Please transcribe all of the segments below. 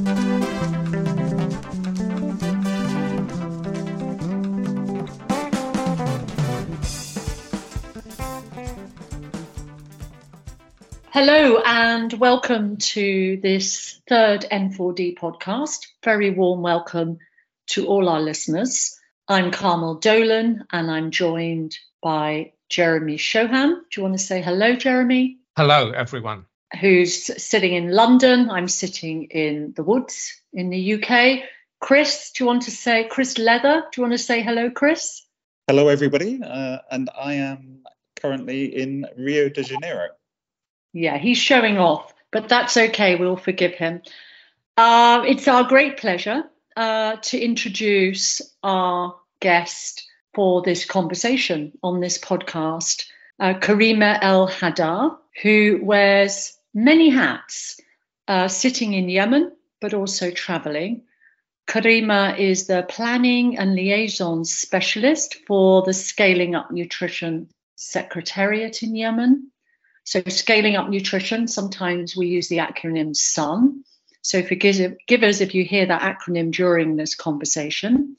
Hello and welcome to this third N4D podcast. Very warm welcome to all our listeners. I'm Carmel Dolan and I'm joined by Jeremy Shoham. Do you want to say hello, Jeremy? Hello, everyone. Who's sitting in London? I'm sitting in the woods in the UK. Chris, do you want to say, Chris Leather, do you want to say hello, Chris? Hello, everybody. Uh, and I am currently in Rio de Janeiro. Yeah, he's showing off, but that's okay. We'll forgive him. Uh, it's our great pleasure uh, to introduce our guest for this conversation on this podcast, uh, Karima Al-Hada´a, who wears many hats, uh, sitting in Yemen, but also traveling. Karima is the planning and liaison specialist for the Scaling Up Nutrition Secretariat in Yemen. So, scaling up nutrition, sometimes we use the acronym SUN. So, forgive, give us if you hear that acronym during this conversation.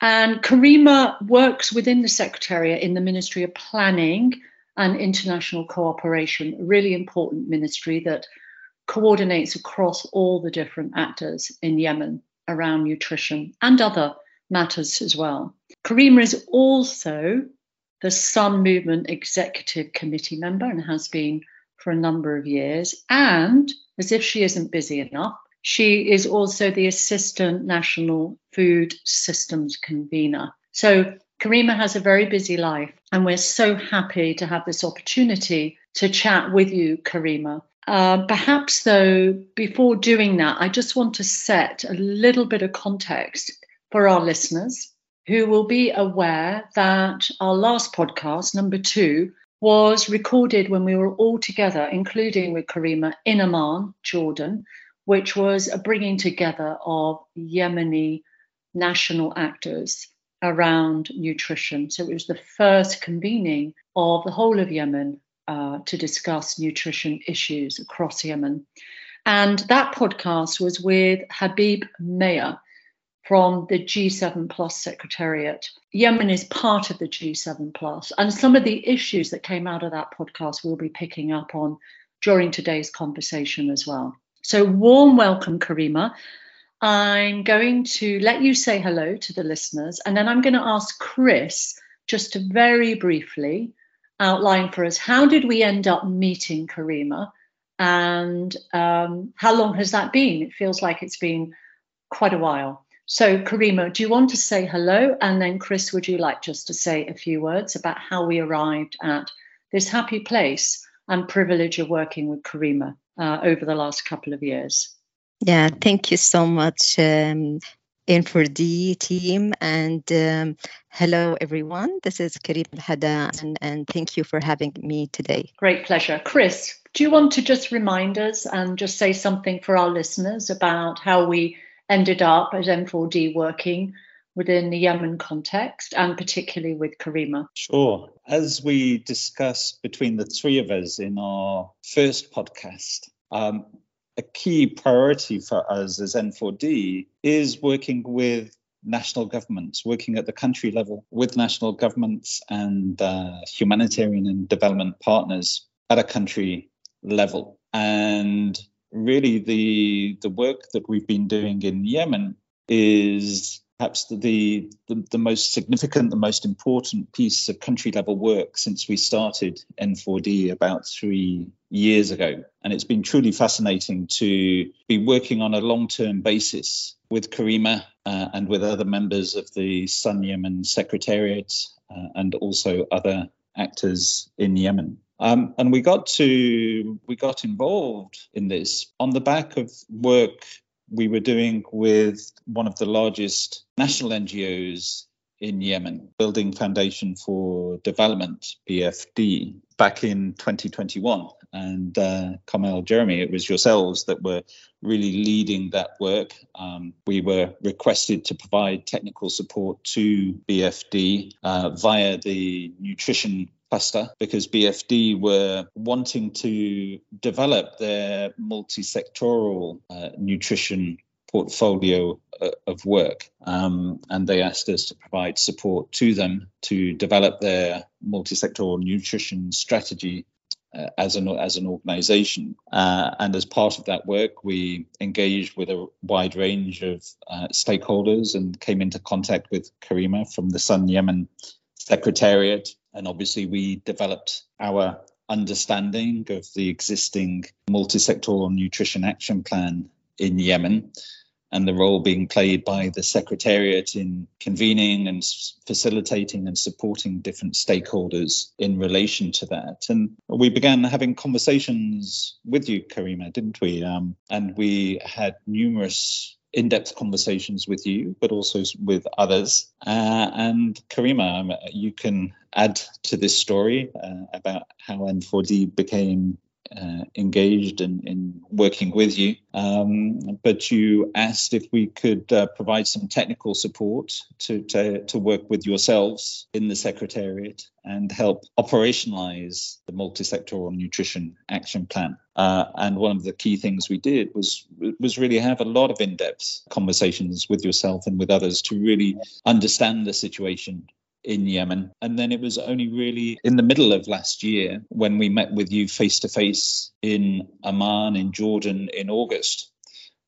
And Karima works within the Secretariat in the Ministry of Planning and International Cooperation, a really important ministry that coordinates across all the different actors in Yemen around nutrition and other matters as well. Karima is also the Sun Movement Executive Committee member and has been for a number of years. And as if she isn't busy enough, she is also the Assistant National Food Systems Convener. So Karima has a very busy life, and we're so happy to have this opportunity to chat with you, Karima. Uh, perhaps, though, before doing that, I just want to set a little bit of context for our listeners who will be aware that our last podcast, number two, was recorded when we were all together, including with Karima, in Amman, Jordan, which was a bringing together of Yemeni national actors around nutrition. So it was the first convening of the whole of Yemen uh, to discuss nutrition issues across Yemen. And that podcast was with Habib Mayar, from the G7 Plus Secretariat. Yemen is part of the G7 Plus, and some of the issues that came out of that podcast we'll be picking up on during today's conversation as well. So, warm welcome, Karima. I'm going to let you say hello to the listeners, and then I'm going to ask Chris just to very briefly outline for us how did we end up meeting Karima, and um, how long has that been? It feels like it's been quite a while. So, Karima, do you want to say hello? And then, Chris, would you like just to say a few words about how we arrived at this happy place and privilege of working with Karima uh, over the last couple of years? Yeah, thank you so much, um, N4D team. And um, hello, everyone. This is Karim Hada, and, and thank you for having me today. Great pleasure. Chris, do you want to just remind us and just say something for our listeners about how we ended up at N4D working within the Yemen context and particularly with Karima? Sure. As we discussed between the three of us in our first podcast, um, a key priority for us as N4D is working with national governments, working at the country level with national governments and uh, humanitarian and development partners at a country level. And really the the work that we've been doing in Yemen is perhaps the, the, the most significant, the most important piece of country level work since we started N4D about three years ago. And it's been truly fascinating to be working on a long term basis with Karima uh, and with other members of the Sun Yemen Secretariat uh, and also other actors in Yemen. Um, and we got to we got involved in this on the back of work we were doing with one of the largest national NGOs in Yemen, Building Foundation for Development (BFD) back in 2021. And uh, Carmel, Jeremy, it was yourselves that were really leading that work. Um, we were requested to provide technical support to BFD uh, via the nutrition cluster because BFD were wanting to develop their multi-sectoral uh, nutrition portfolio uh, of work. Um, and they asked us to provide support to them to develop their multi-sectoral nutrition strategy uh, as an as an organization. Uh, and as part of that work, we engaged with a wide range of uh, stakeholders and came into contact with Karima from the Sun Yemen Secretariat. And obviously, we developed our understanding of the existing multi-sectoral nutrition action plan in Yemen and the role being played by the Secretariat in convening and facilitating and supporting different stakeholders in relation to that. And we began having conversations with you, Karima, didn't we? Um, and we had numerous in-depth conversations with you, but also with others. Uh, and Karima, um, you can add to this story uh, about how N4D became uh, engaged in, in working with you. Um, but you asked if we could uh, provide some technical support to, to, to work with yourselves in the Secretariat and help operationalize the multi-sectoral nutrition action plan. Uh, and one of the key things we did was was really have a lot of in-depth conversations with yourself and with others to really understand the situation in Yemen. And then it was only really in the middle of last year when we met with you face to face in Amman, in Jordan, in August,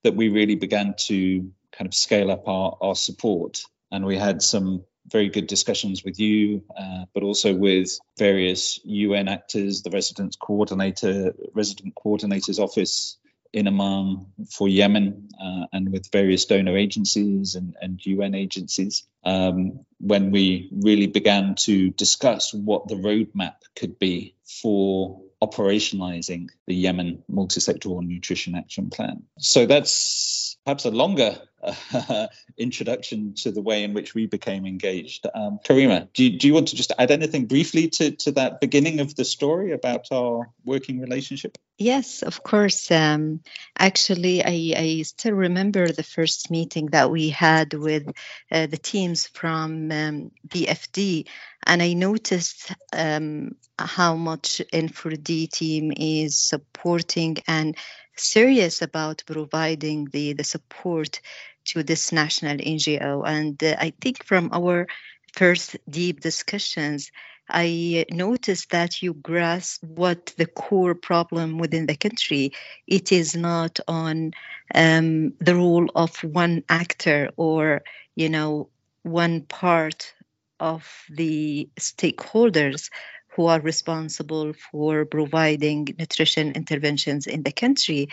that we really began to kind of scale up our, our support. And we had some very good discussions with you, uh, but also with various UN actors, the residence coordinator, resident coordinator's office in Amman for Yemen uh, and with various donor agencies and, and UN agencies um, when we really began to discuss what the roadmap could be for operationalizing the Yemen multi-sectoral nutrition action plan. So that's perhaps a longer uh, introduction to the way in which we became engaged. Um, Karima, do you, do you want to just add anything briefly to, to that beginning of the story about our working relationship? Yes, of course. Um, actually, I, I still remember the first meeting that we had with uh, the teams from um, BFD, and I noticed um, how much N4D team is supporting and serious about providing the, the support to this national NGO. And uh, I think from our first deep discussions, I noticed that you grasp what the core problem within the country. It is not on um, the role of one actor or, you know, one part of the stakeholders who are responsible for providing nutrition interventions in the country,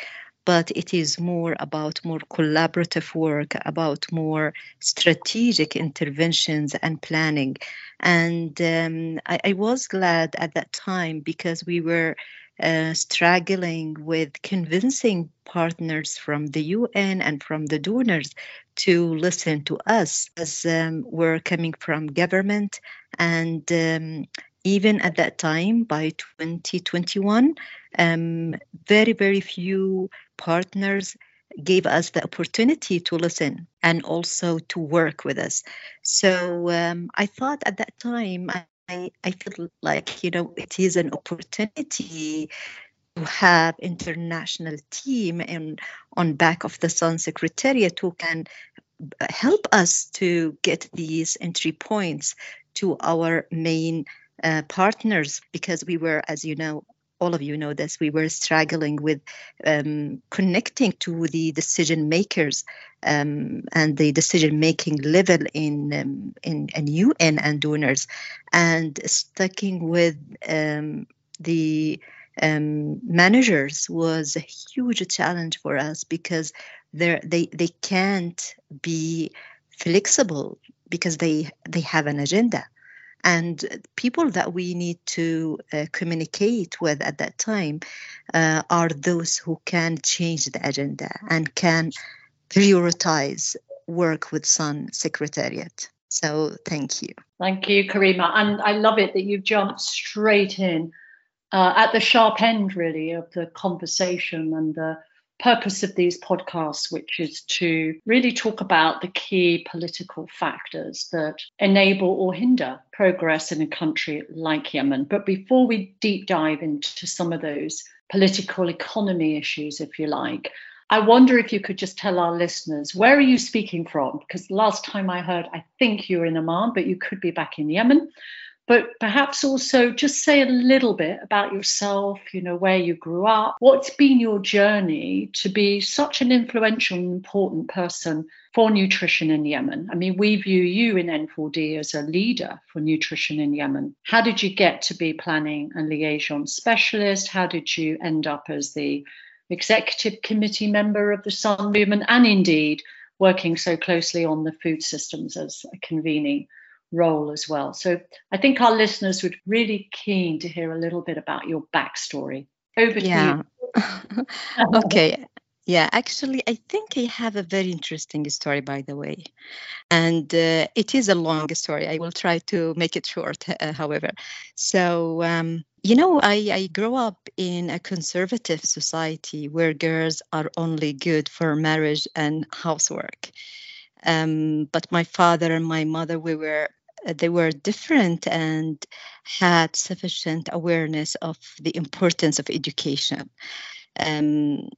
but it is more about more collaborative work, about more strategic interventions and planning. And um, I, I, was glad at that time because we were uh, struggling with convincing partners from the UN and from the donors to listen to us as um, we're coming from government and um, even at that time by 2021 um, very very few partners gave us the opportunity to listen and also to work with us. So um, i thought at that time I, I feel like you know it is an opportunity to have international team and on back of the sun secretariat who can help us to get these entry points to our main uh, partners because we were, as you know, all of you know this, we were struggling with um, connecting to the decision makers um, and the decision making level in, um, in, in UN and donors, and sticking with um, the um, managers was a huge challenge for us because they they they can't be flexible because they they have an agenda and people that we need to uh, communicate with at that time uh, are those who can change the agenda and can prioritize work with Sun Secretariat. So thank you. Thank you, Karima. And I love it that you've jumped straight in uh, at the sharp end, really, of the conversation and the purpose of these podcasts, which is to really talk about the key political factors that enable or hinder progress in a country like Yemen. But before we deep dive into some of those political economy issues, if you like, I wonder if you could just tell our listeners where are you speaking from? Because last time I heard, I think you're in Amman, but you could be back in Yemen. But perhaps also just say a little bit about yourself, you know, where you grew up, what's been your journey to be such an influential and important person for nutrition in Yemen. I mean, we view you in N4D as a leader for nutrition in Yemen. How did you get to be planning and liaison specialist? How did you end up as the executive committee member of the Sun Movement and indeed working so closely on the food systems as a convening role as well. So I think our listeners would really keen to hear a little bit about your backstory. Over yeah. to you. okay. Yeah, actually, I think I have a very interesting story, by the way. And uh, it is a long story. I will try to make it short, uh, however. So, um, you know, I, I grew up in a conservative society where girls are only good for marriage and housework. Um, but my father and my mother, we were they were different and had sufficient awareness of the importance of education. Um,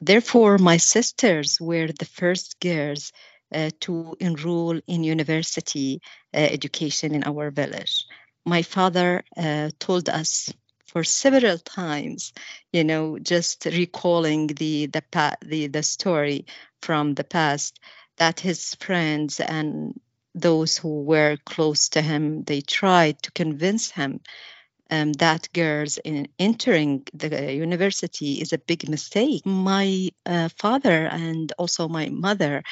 therefore, my sisters were the first girls uh, to enroll in university uh, education in our village. My father uh, told us for several times, you know, just recalling the the the the story from the past that his friends and those who were close to him, they tried to convince him um, that girls in entering the university is a big mistake. My uh, father and also my mother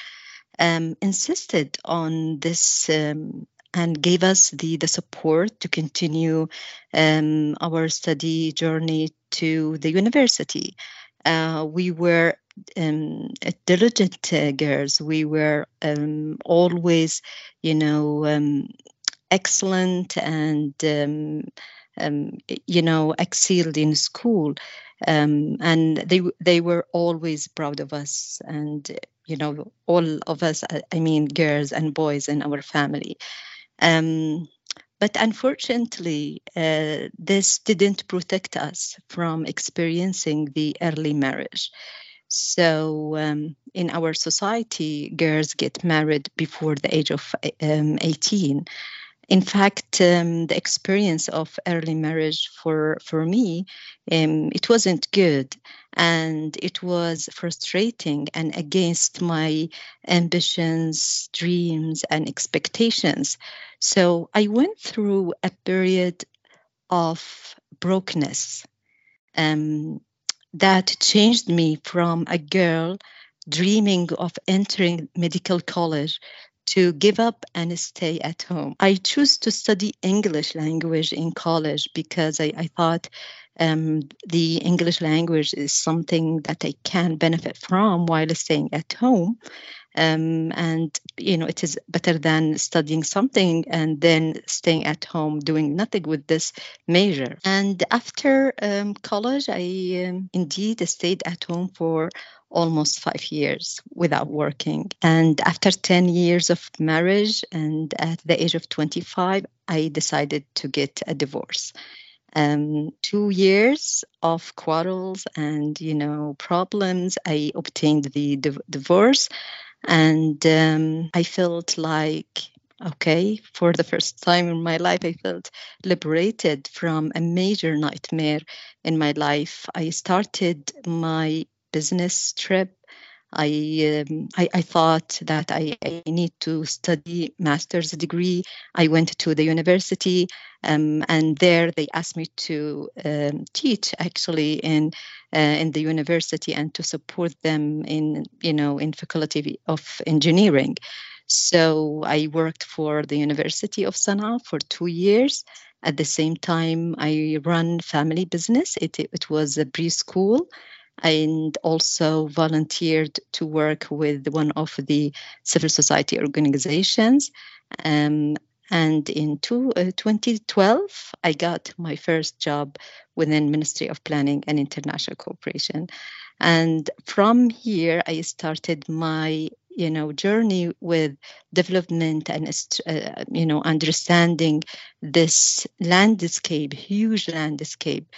um, insisted on this um, and gave us the, the support to continue um, our study journey to the university. Uh, we were um, diligent uh, girls. We were um, always, you know, um, excellent and, um, um, you know, excelled in school. Um, and they they were always proud of us, and you know, all of us. I mean, girls and boys in our family. but unfortunately, uh, this didn't protect us from experiencing the early marriage. So, um, in our society, girls get married before the age of um, 18. In fact, um, the experience of early marriage for, for me, um, it wasn't good and it was frustrating and against my ambitions, dreams, and expectations. So I went through a period of brokenness. Um, that changed me from a girl dreaming of entering medical college to give up and stay at home. I chose to study English language in college because I, I thought um, the English language is something that they can benefit from while staying at home. Um, and you know it is better than studying something and then staying at home doing nothing with this major. And after um, college i um, indeed stayed at home for almost five years without working. And after 10 years of marriage and at the age of 25 i decided to get a divorce um, two years of quarrels and you know problems i obtained the div- divorce and um, I felt like, okay, for the first time in my life, I felt liberated from a major nightmare in my life. I started my business trip I, um, I, I thought that I, I, need to study master's degree. I went to the university, um, and there they asked me to um, teach actually in uh, in the university and to support them in you know in faculty of engineering. So I worked for the University of Sana'a for two years. At the same time, I run family business. It, it was a preschool and also volunteered to work with one of the civil society organizations. Um, and in two, uh, 2012, I got my first job within Ministry of Planning and International Cooperation. And from here, I started my you know journey with development and uh, you know understanding this landscape huge landscape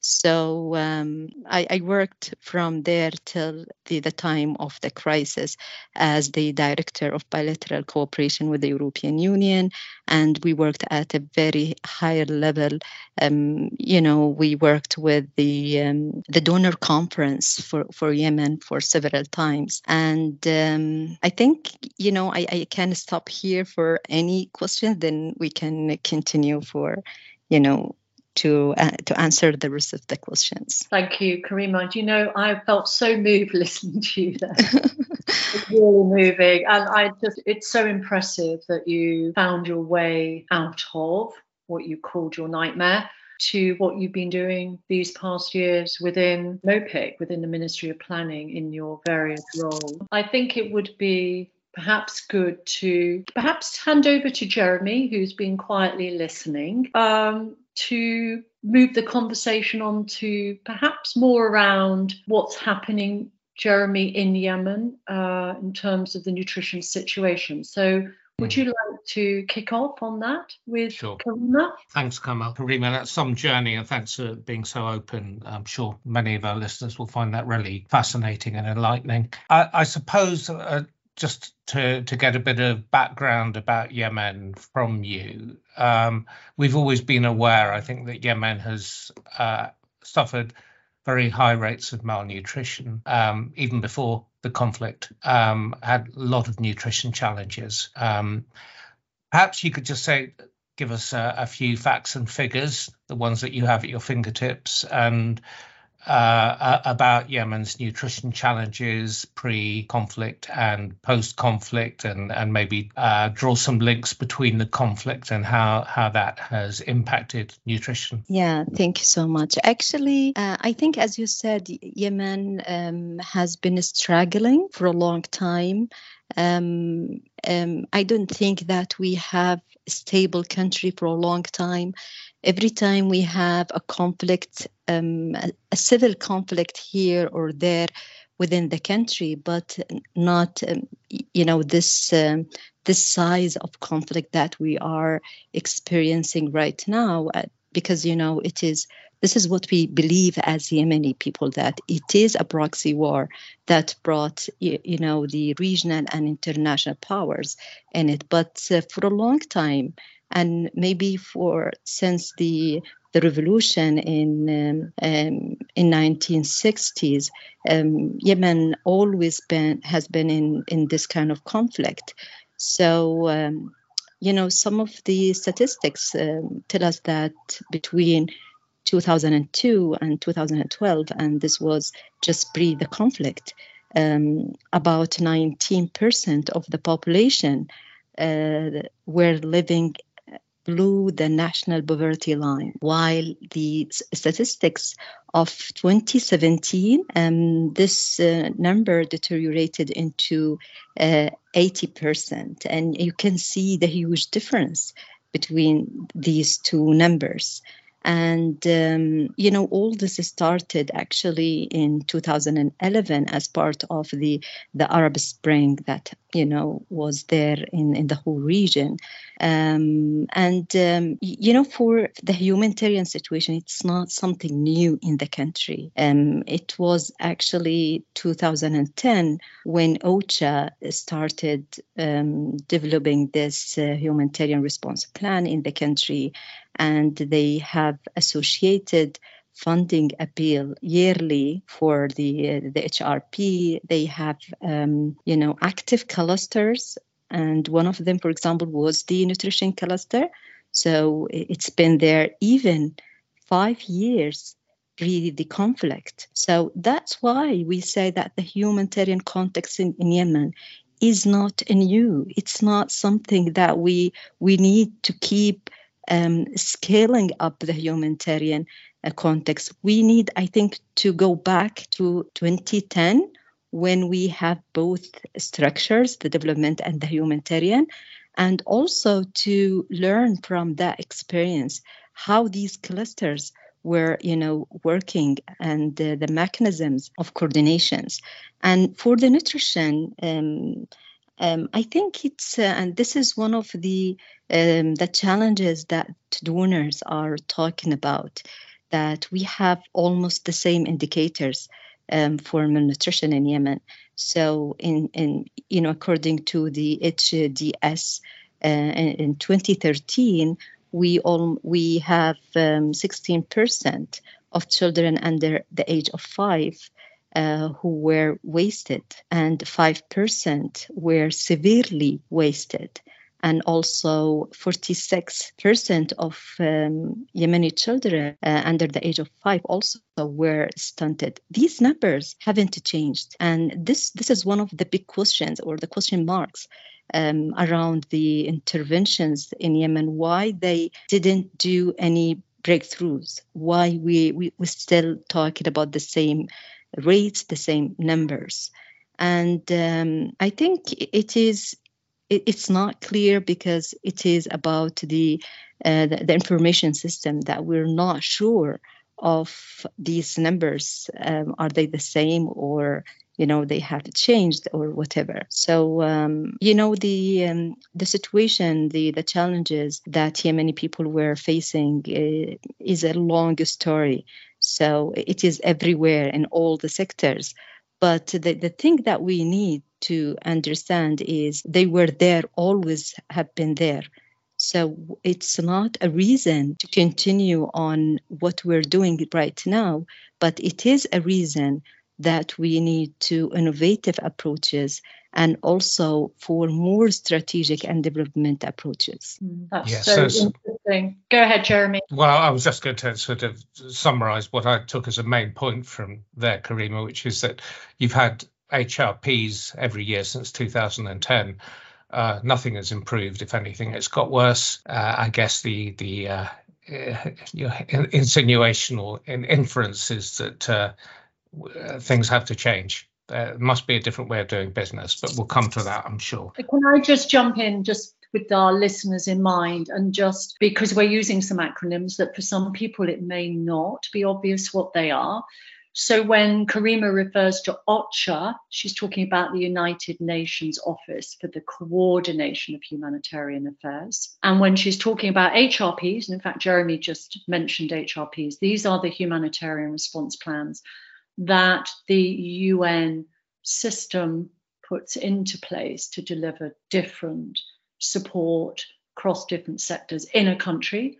So um, I, I, worked from there till the, the, time of the crisis as the director of bilateral cooperation with the European Union, and we worked at a very higher level. Um, you know, we worked with the um, the donor conference for, for Yemen for several times, and um, I think you know I, I can stop here for any questions. Then we can continue for you know to uh, to answer the rest of the questions. Thank you, Karima. Do you know I felt so moved listening to you there. it's really moving, and I just it's so impressive that you found your way out of what you called your nightmare to what you've been doing these past years within MOPIC, within the Ministry of Planning in your various roles. I think it would be perhaps good to perhaps hand over to Jeremy, who's been quietly listening, um, to move the conversation on to perhaps more around what's happening, Jeremy, in Yemen uh, in terms of the nutrition situation. So, would hmm. you like to kick off on that with sure. Karima? Thanks, Carmel. Karima, that's some journey, and thanks for being so open. I'm sure many of our listeners will find that really fascinating and enlightening. I, I suppose uh, just to, to get a bit of background about Yemen from you, um, we've always been aware, I think, that Yemen has uh, suffered very high rates of malnutrition um, even before the conflict, um, had a lot of nutrition challenges. Um, perhaps you could just say, give us a, a few facts and figures, the ones that you have at your fingertips, and uh, about Yemen's nutrition challenges pre-conflict and post-conflict, and and maybe uh, draw some links between the conflict and how how that has impacted nutrition. Yeah, thank you so much. Actually, uh, I think as you said, Yemen um, has been struggling for a long time. Um, um, I don't think that we have a stable country for a long time every time we have a conflict, um, a, civil conflict here or there within the country, but not, um, you know, this um, this size of conflict that we are experiencing right now, uh, because you know it is. This is what we believe as Yemeni people that it is a proxy war that brought, you, you know, the regional and international powers in it. But uh, for a long time, and maybe for since the the revolution in um, um, in 1960s, um, Yemen always been has been in in this kind of conflict. So um, you know some of the statistics um, tell us that between 2002 and 2012, and this was just pre the conflict, um, about 19% of the population uh, were living below the national poverty line, while the statistics of 2017, um, this uh, number deteriorated into uh, 80%. And you can see the huge difference between these two numbers. And, um, you know, all this started actually in 2011 as part of the, the Arab Spring that, you know, was there in, in the whole region. Um, and, um, you know, for the humanitarian situation, it's not something new in the country. Um, it was actually 2010 when OCHA started um, developing this uh, humanitarian response plan in the country and they have associated funding appeal yearly for the uh, the HRP. They have um, you know active clusters, and one of them, for example, was the nutrition cluster. So it's been there even five years pre the conflict. So that's why we say that the humanitarian context in, in Yemen is not new. It's not something that we we need to keep um, scaling up the humanitarian uh, context. We need, I think, to go back to 2010 when we have both structures, the development and the humanitarian, and also to learn from that experience how these clusters were you know working and uh, the mechanisms of coordinations and for the nutrition um, um, I think it's, uh, and this is one of the um, the challenges that donors are talking about. that we have almost the same indicators um, for malnutrition in Yemen. So, in, in you know, according to the HDS uh, in, 2013, we all we have um, 16% of children under the age of five uh, who were wasted, and 5% were severely wasted and also 46% of um, Yemeni children uh, under the age of five also were stunted. These numbers haven't changed, and this this is one of the big questions or the question marks um, around the interventions in Yemen. Why they didn't do any breakthroughs? Why we we we still talking about the same rates, the same numbers? And um, I think it is it's not clear because it is about the, uh, the, the information system that we're not sure of these numbers. Um, are they the same or you know they have changed or whatever so um, you know the um, the situation the the challenges that yemeni people were facing uh, is a long story so it is everywhere in all the sectors but the, the thing that we need to understand is they were there, always have been there. So it's not a reason to continue on what we're doing right now, but it is a reason that we need to innovative approaches and also for more strategic and development approaches. Mm, that's yeah, so, so, interesting. Go ahead, Jeremy. Well, I was just going to sort of summarize what I took as a main point from there, Karima, which is that you've had HRPs every year since 2010. Uh, nothing has improved. If anything, it's got worse. Uh, I guess the the uh, insinuation or inference is that uh, Uh, things have to change. There must be a different way of doing business, but we'll come to that, I'm sure. Can I just jump in, just with our listeners in mind, and just because we're using some acronyms that for some people it may not be obvious what they are. So when Karima refers to OCHA, she's talking about the United Nations Office for the Coordination of Humanitarian Affairs. And when she's talking about HRPs, and in fact, Jeremy just mentioned HRPs, these are the humanitarian response plans that the UN system puts into place to deliver different support across different sectors in a country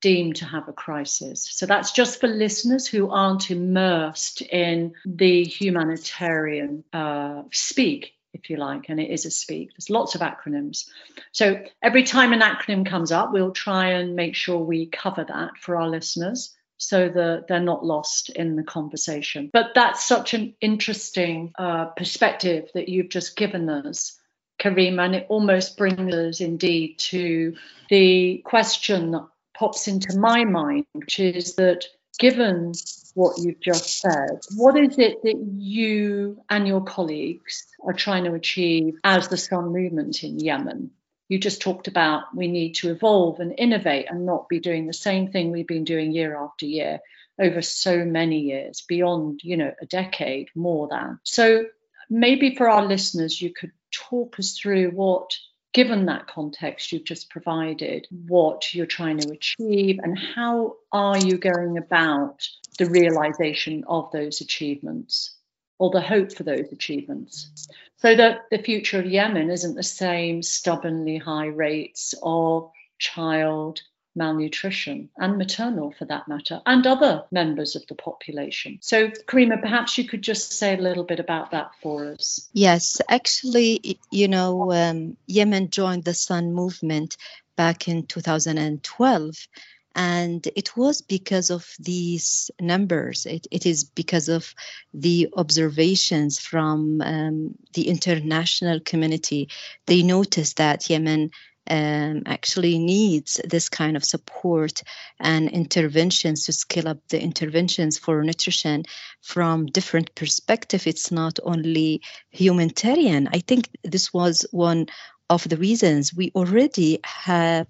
deemed to have a crisis. So that's just for listeners who aren't immersed in the humanitarian uh, speak, if you like, and it is a speak. There's lots of acronyms. So every time an acronym comes up, we'll try and make sure we cover that for our listeners so that they're not lost in the conversation. But that's such an interesting uh, perspective that you've just given us. Karima, and it almost brings us indeed to the question that pops into my mind, which is that given what you've just said, what is it that you and your colleagues are trying to achieve as the Sun movement in Yemen? You just talked about we need to evolve and innovate and not be doing the same thing we've been doing year after year over so many years, beyond, you know, a decade more than. So maybe for our listeners, you could talk us through what given that context you've just provided, what you're trying to achieve, and how are you going about the realization of those achievements or the hope for those achievements? So that the future of Yemen isn't the same stubbornly high rates of child malnutrition and maternal for that matter, and other members of the population. So, Karima, perhaps you could just say a little bit about that for us. Yes, actually, you know, um, Yemen joined the Sun movement back in 2012 and it was because of these numbers. It, it is because of the observations from um, the international community. They noticed that yemen um, actually needs this kind of support and interventions to scale up the interventions for nutrition from different perspective. It's not only humanitarian. I think this was one of the reasons we already have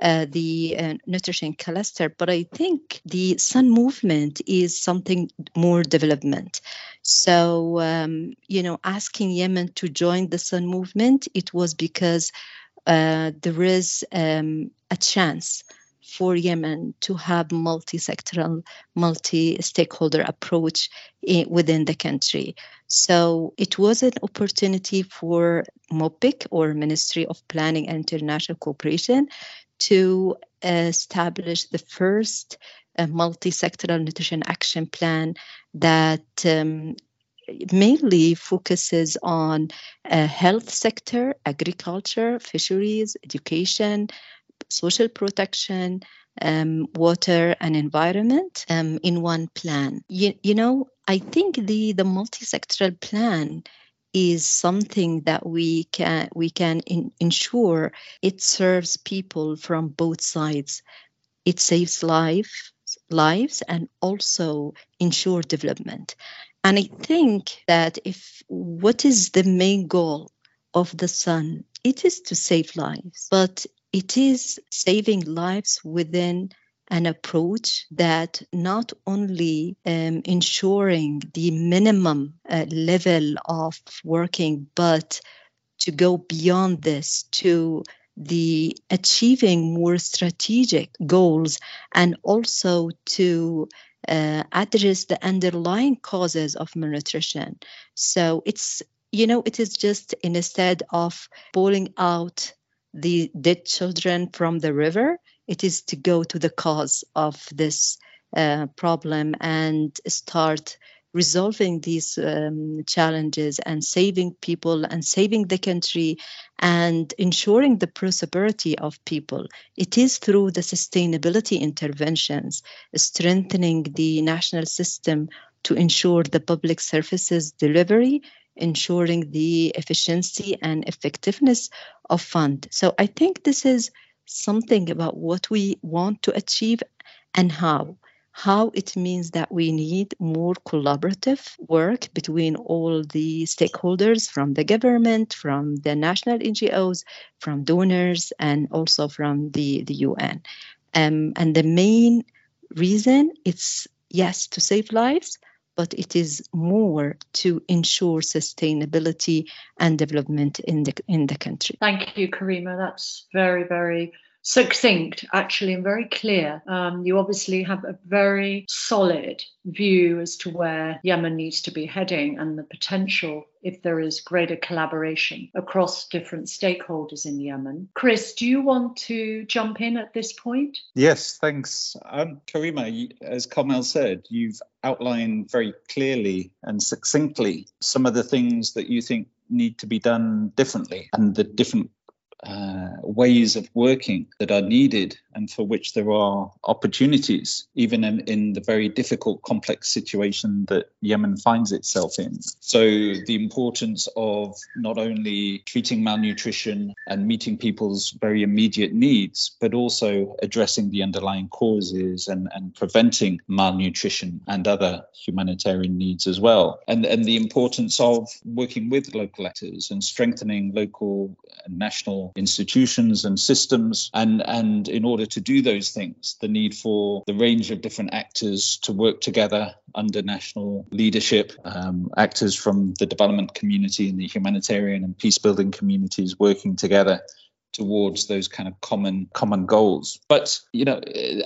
uh, the uh, nutrition cluster, but I think the Sun movement is something more development. So, um, you know, asking Yemen to join the Sun movement, it was because uh, there is um, a chance for Yemen to have multi-sectoral, multi-stakeholder approach in, within the country. So it was an opportunity for MOPIC or Ministry of Planning and International Cooperation to establish the first uh, multi-sectoral nutrition action plan that um, mainly focuses on uh, health sector, agriculture, fisheries, education, social protection, um, water and environment um, in one plan. You, you know, I think the, the multi-sectoral plan is something that we can we can in, ensure it serves people from both sides. It saves life lives and also ensure development. And I think that if what is the main goal of the sun, it is to save lives, but it is saving lives within an approach that not only um, ensuring the minimum uh, level of working, but to go beyond this to the achieving more strategic goals and also to uh, address the underlying causes of malnutrition. So it's, you know, it is just instead of pulling out the dead children from the river, it is to go to the cause of this uh, problem and start resolving these um, challenges and saving people and saving the country and ensuring the prosperity of people. It is through the sustainability interventions, strengthening the national system to ensure the public services delivery, ensuring the efficiency and effectiveness of fund. So I think this is something about what we want to achieve and how how it means that we need more collaborative work between all the stakeholders from the government, from the national NGOs, from donors, and also from the, the UN. Um, and the main reason it's yes to save lives, but it is more to ensure sustainability and development in the in the country. Thank you, Karima. That's very, very succinct, actually, and very clear. Um, you obviously have a very solid view as to where Yemen needs to be heading and the potential if there is greater collaboration across different stakeholders in Yemen. Chris, do you want to jump in at this point? Yes, thanks. Um, Karima, as Carmel said, you've outlined very clearly and succinctly some of the things that you think need to be done differently and the different uh, ways of working that are needed and for which there are opportunities, even in, in, the very difficult, complex situation that Yemen finds itself in. So, the importance of not only treating malnutrition and meeting people's very immediate needs, but also addressing the underlying causes and, and preventing malnutrition and other humanitarian needs as well. And, and the importance of working with local actors and strengthening local and national institutions and systems. And, and in order to do those things, the need for the range of different actors to work together under national leadership, um, actors from the development community and the humanitarian and peace building communities working together towards those kind of common common goals. But you know,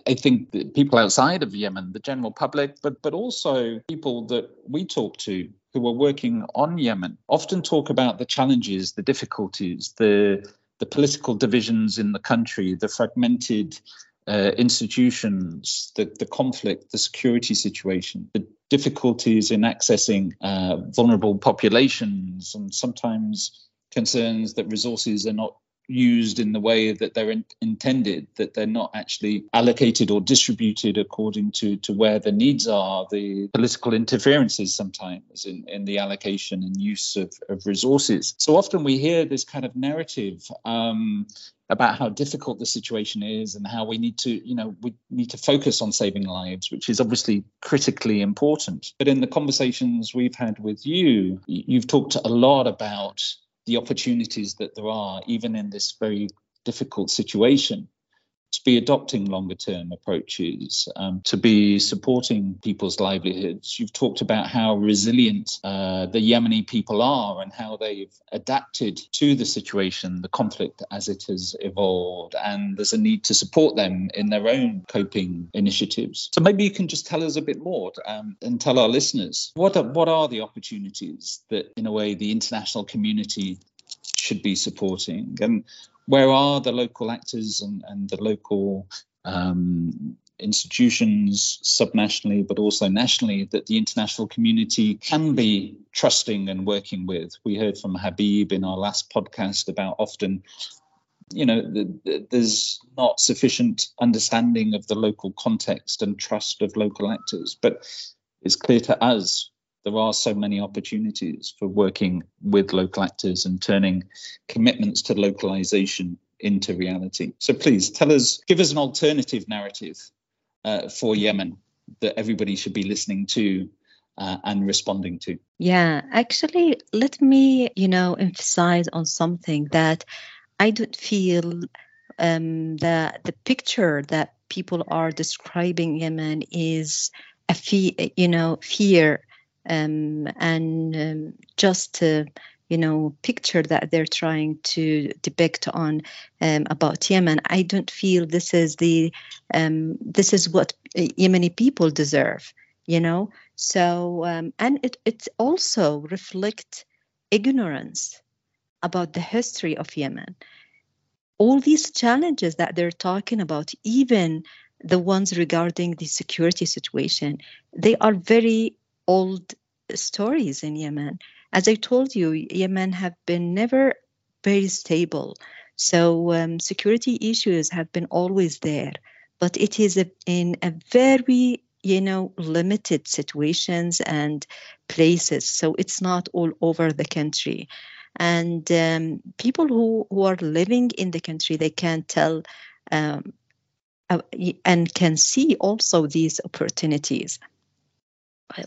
I think people outside of Yemen, the general public, but but also people that we talk to who are working on Yemen, often talk about the challenges, the difficulties, the the political divisions in the country, the fragmented uh, institutions, the, the conflict, the security situation, the difficulties in accessing uh, vulnerable populations, and sometimes concerns that resources are not used in the way that they're in, intended, that they're not actually allocated or distributed according to, to where the needs are, the political interferences sometimes in, in the allocation and use of, of resources. So often we hear this kind of narrative um, about how difficult the situation is and how we need to, you know, we need to focus on saving lives, which is obviously critically important. But in the conversations we've had with you, you've talked a lot about the opportunities that there are, even in this very difficult situation, to be adopting longer term approaches, um, to be supporting people's livelihoods. You've talked about how resilient uh, the Yemeni people are and how they've adapted to the situation, the conflict as it has evolved, and there's a need to support them in their own coping initiatives. So maybe you can just tell us a bit more um, and tell our listeners what are, what are the opportunities that, in a way, the international community should be supporting and where are the local actors and, and the local um, institutions subnationally but also nationally that the international community can be trusting and working with? We heard from habib in our last podcast about often you know the, the, there's not sufficient understanding of the local context and trust of local actors but it's clear to us there are so many opportunities for working with local actors and turning commitments to localization into reality. So please tell us, give us an alternative narrative uh, for Yemen that everybody should be listening to uh, and responding to. Yeah, actually, let me, you know, emphasize on something that I don't feel um, that the picture that people are describing Yemen is a fe- you know, fear um, and um, just uh, you know picture that they're trying to depict on um, about Yemen. I don't feel this is the um, this is what Yemeni people deserve. You know, so um, and it it also reflect ignorance about the history of Yemen. All these challenges that they're talking about, even the ones regarding the security situation, they are very old stories in Yemen. As I told you, Yemen have been never very stable. So um, security issues have been always there, but it is a, in a very you know limited situations and places. So it's not all over the country. And um, people who, who are living in the country, they can tell um, uh, and can see also these opportunities.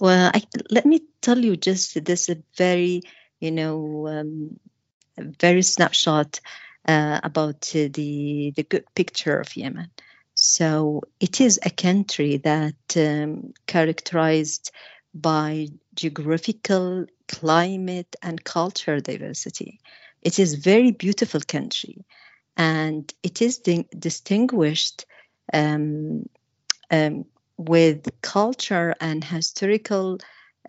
Well, I, let me tell you just this a very, you know, um, very snapshot uh, about uh, the the good picture of Yemen. So it is a country that um, characterized by geographical, climate, and cultural diversity. It is very beautiful country, and it is di- distinguished um, um, with culture and historical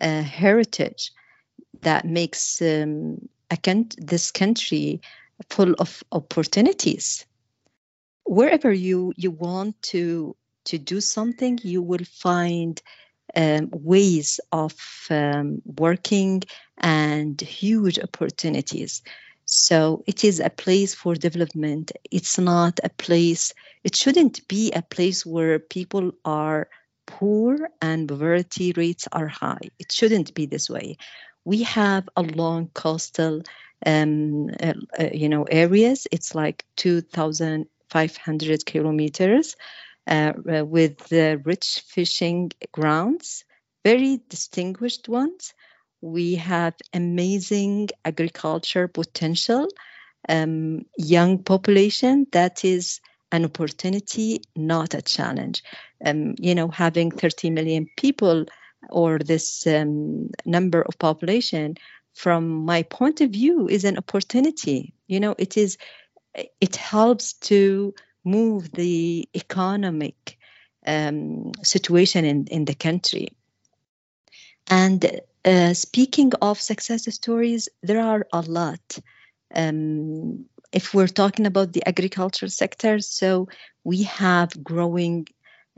uh, heritage that makes um, this country full of opportunities. Wherever you you want to to do something, you will find um, ways of um, working and huge opportunities. So it is a place for development. It's not a place, it shouldn't be a place where people are poor and poverty rates are high. It shouldn't be this way. We have a long coastal, um, uh, uh, you know, areas. It's like 2,500 kilometers uh, uh with rich fishing grounds, very distinguished ones. We have amazing agriculture potential, um, young population that is an opportunity, not a challenge. Um, you know, having 30 million people or this um, number of population, from my point of view, is an opportunity. You know, it is. It helps to move the economic um, situation in, in the country. And uh, speaking of success stories, there are a lot. Um, if we're talking about the agricultural sector, so we have growing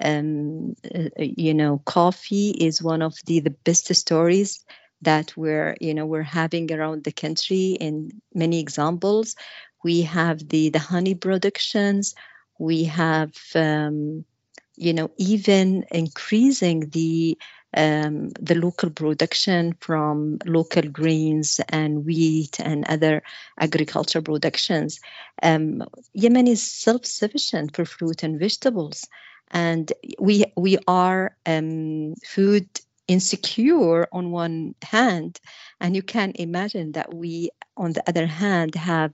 um, uh, you know coffee is one of the the best stories that we're you know we're having around the country in many examples. We have the the honey productions. We have um, you know even increasing the um, the local production from local grains and wheat and other agriculture productions. Um, Yemen is self-sufficient for fruit and vegetables, and we we are um, food insecure on one hand, and you can imagine that we, on the other hand, have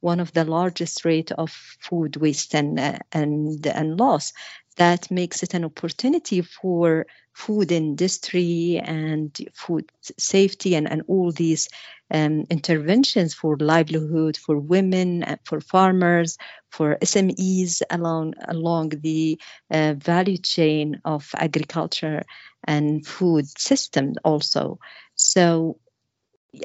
one of the largest rate of food waste and uh, and and loss. That makes it an opportunity for food industry and food safety and, and all these um, interventions for livelihood for women uh, for farmers for smes along along the uh, value chain of agriculture and food system also. So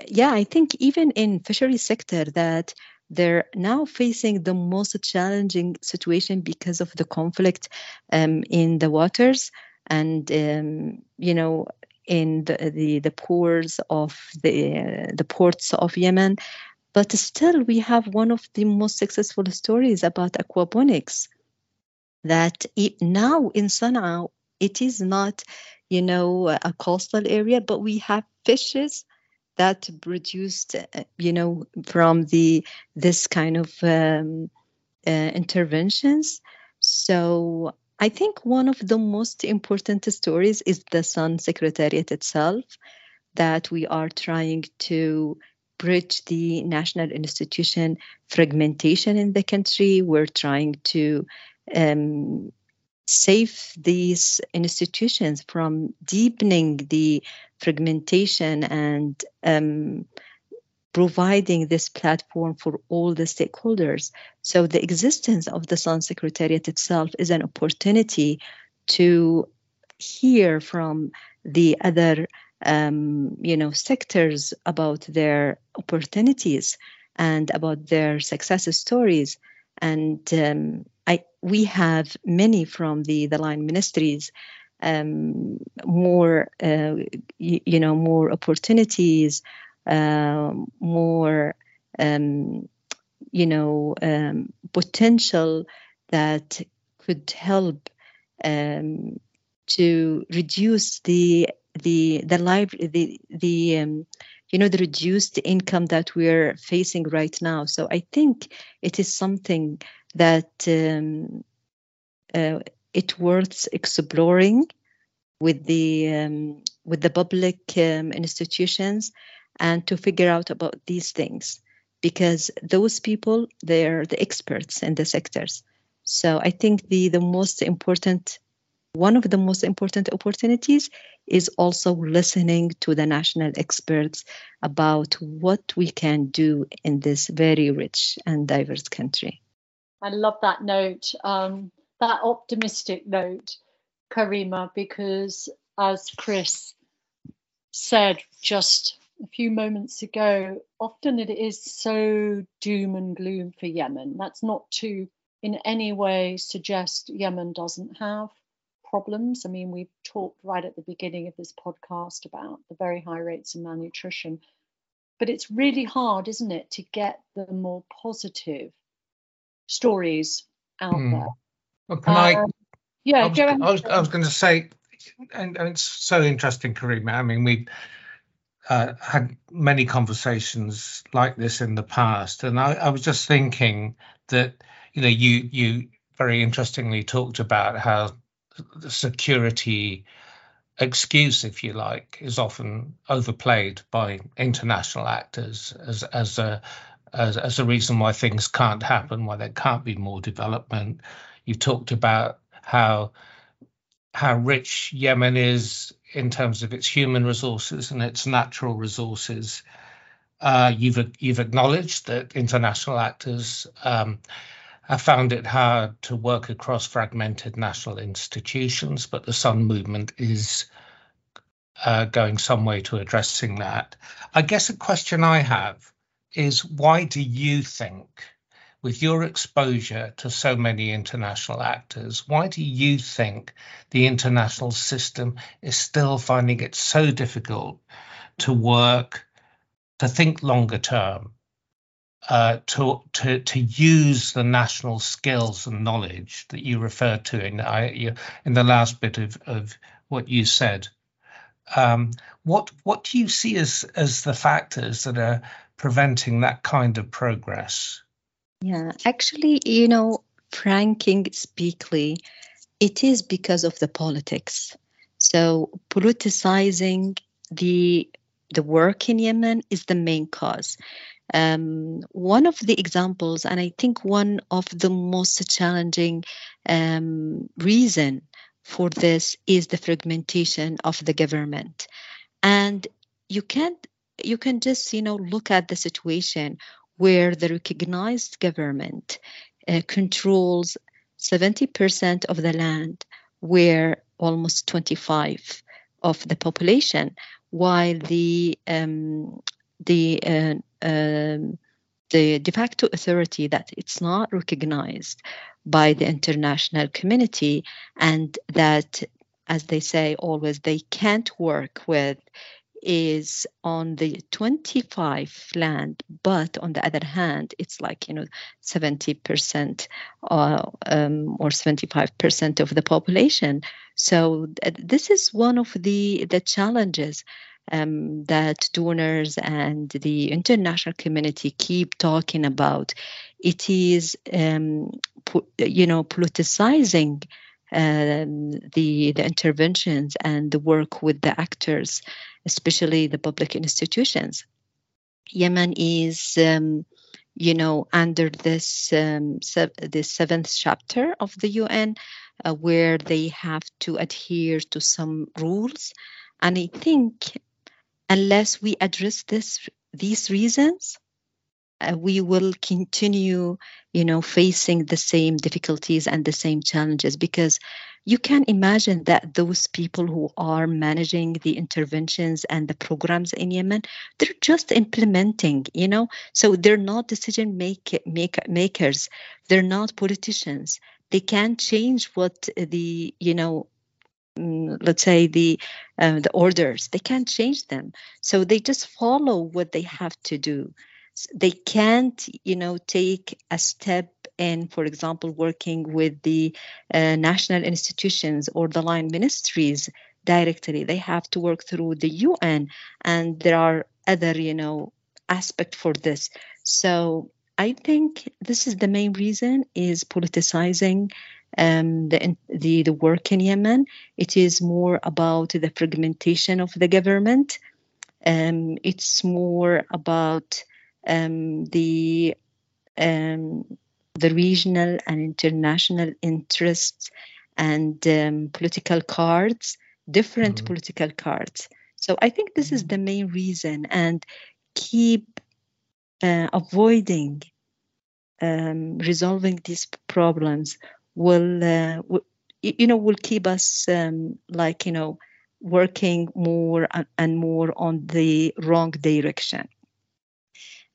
yeah i think even in fishery sector that they're now facing the most challenging situation because of the conflict um, in the waters and um, you know in the, the, the ports of the uh, the ports of Yemen. But still, we have one of the most successful stories about aquaponics. That it, now in Sana'a, it is not, you know, a coastal area, but we have fishes that produced, uh, you know, from the this kind of um, uh, interventions. So I think one of the most important stories is the Sun Secretariat itself, that we are trying to bridge the national institution fragmentation in the country. We're trying to um, save these institutions from deepening the fragmentation and um, providing this platform for all the stakeholders. So the existence of the Sun Secretariat itself is an opportunity to hear from the other um, you know sectors about their opportunities and about their success stories and um, I, we have many from the the line ministries um, more uh, you, know more opportunities more um, you know um, potential that could help um, to reduce the the the life the the um, you know the reduced income that we're facing right now. So i think it is something that um, uh, it worth exploring with the um, with the public um, institutions and to figure out about these things because those people they're the experts in the sectors. So i think the the most important one of the most important opportunities is also listening to the national experts about what we can do in this very rich and diverse country. I love that note, um, that optimistic note, Karima, because as Chris said just a few moments ago, often it is so doom and gloom for Yemen. That's not to in any way suggest Yemen doesn't have problems. I mean, we've talked right at the beginning of this podcast about the very high rates of malnutrition, but it's really hard, isn't it, to get the more positive stories out mm. there. Well, can I? Um, yeah, I was, I was, I was going to say, and, and, it's so interesting, Karima. I mean, we uh, had many conversations like this in the past, and I, I was just thinking that you know, you you very interestingly talked about how the security excuse, if you like, is often overplayed by international actors as as a as, as a reason why things can't happen, why there can't be more development. You talked about how how rich Yemen is in terms of its human resources and its natural resources. Uh, you've you've acknowledged that international actors um, have found it hard to work across fragmented national institutions, but the Sun movement is uh, going some way to addressing that. I guess a question I have is why do you think, with your exposure to so many international actors, why do you think the international system is still finding it so difficult to work, to think longer term, uh, to to to use the national skills and knowledge that you referred to in I, in the last bit of, of what you said. Um, what what do you see as as the factors that are preventing that kind of progress? Yeah, actually, you know, franking speakly, it is because of the politics. So politicizing the the work in Yemen is the main cause. Um, one of the examples, and I think one of the most challenging um, reason for this is the fragmentation of the government, and you can't you can just you know look at the situation where the recognized government uh, controls 70% of the land where almost 25 of the population while the um, the uh, um, the de facto authority that it's not recognized by the international community and that as they say always they can't work with is on the 25 land but on the other hand it's like you know 70% uh, um, or 75% of the population so th- this is one of the the challenges um, that donors and the international community keep talking about. It is, um, po- you know, politicizing um, the the interventions and the work with the actors, especially the public institutions. Yemen is, um, you know, under this um, the seventh chapter of the UN, uh, where they have to adhere to some rules, and I think unless we address this these reasons uh, we will continue you know facing the same difficulties and the same challenges because you can imagine that those people who are managing the interventions and the programs in yemen they're just implementing you know? So they're not decision make, make, makers. They're not politicians. They can't change what the you know Mm, let's say the uh, the orders. They can't change them. So they just follow what they have to do they can't you know take a step in for example working with the uh, national institutions or the line ministries directly they have to work through the un and there are other you know aspect for this so i think this is the main reason is politicizing um, the, the, the work in Yemen. It is more about the fragmentation of the government. Um, it's more about um, the um, the regional and international interests and um, political cards, different mm-hmm. political cards. So I think this is mm-hmm. the main reason, and keep uh, avoiding um, resolving these problems will, uh, will you know will keep us um, like you know working more and more on the wrong direction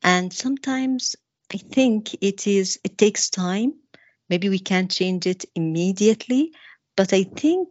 and sometimes i think it is it takes time. Maybe we can't change it immediately but i think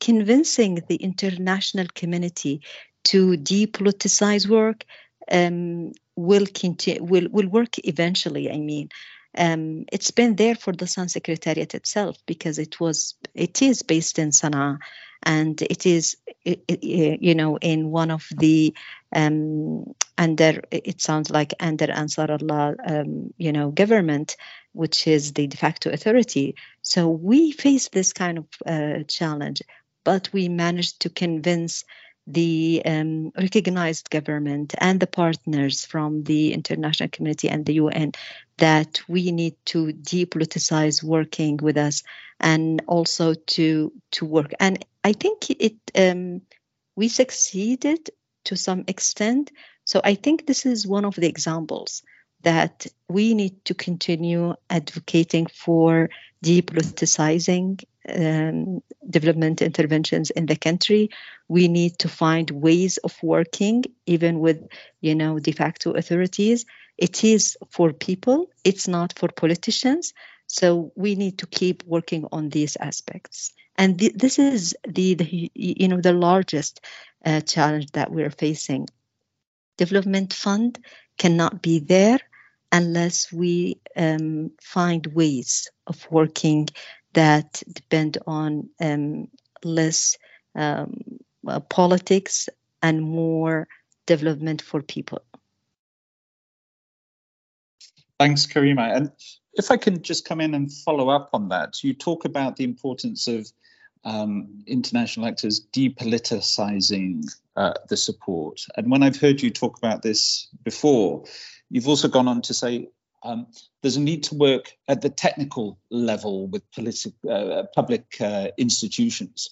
convincing the international community to depoliticize work um, will continue will will work eventually i mean. Um, it's been there for the Sun Secretariat itself because it was it is based in Sana'a and it is you know in one of the um, under it sounds like under Ansar Allah um, you know government which is the de facto authority so we face this kind of uh, challenge but we managed to convince the um, recognized government and the partners from the international community and the UN that we need to depoliticize working with us and also to to work. And I think it um, we succeeded to some extent. So I think this is one of the examples that we need to continue advocating for depoliticizing um, development interventions in the country. We need to find ways of working, even with, you know, de facto authorities. It is for people. It's not for politicians. So we need to keep working on these aspects. And th- this is the, the, you know, the largest uh, challenge that we're facing. Development fund cannot be there unless we um, find ways of working that depend on um, less um, uh, politics and more development for people. Thanks, Karima. And if I can just come in and follow up on that, you talk about the importance of um, international actors depoliticizing uh, the support. And when I've heard you talk about this before, you've also gone on to say um, there's a need to work at the technical level with politi- uh, public uh, institutions.